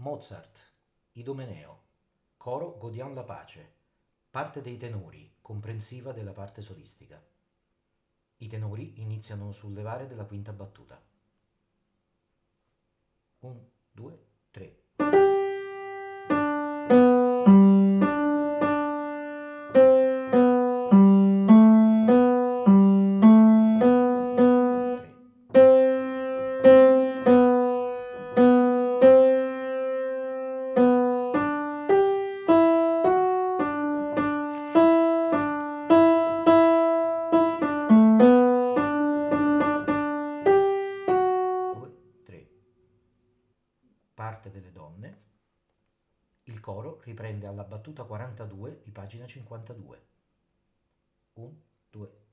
Mozart, Idomeneo, coro Godian la pace, parte dei tenori, comprensiva della parte solistica. I tenori iniziano sul levare della quinta battuta. 1, 2, 3. Parte delle donne, il coro riprende alla battuta 42 di pagina 52. 1, 2, 3.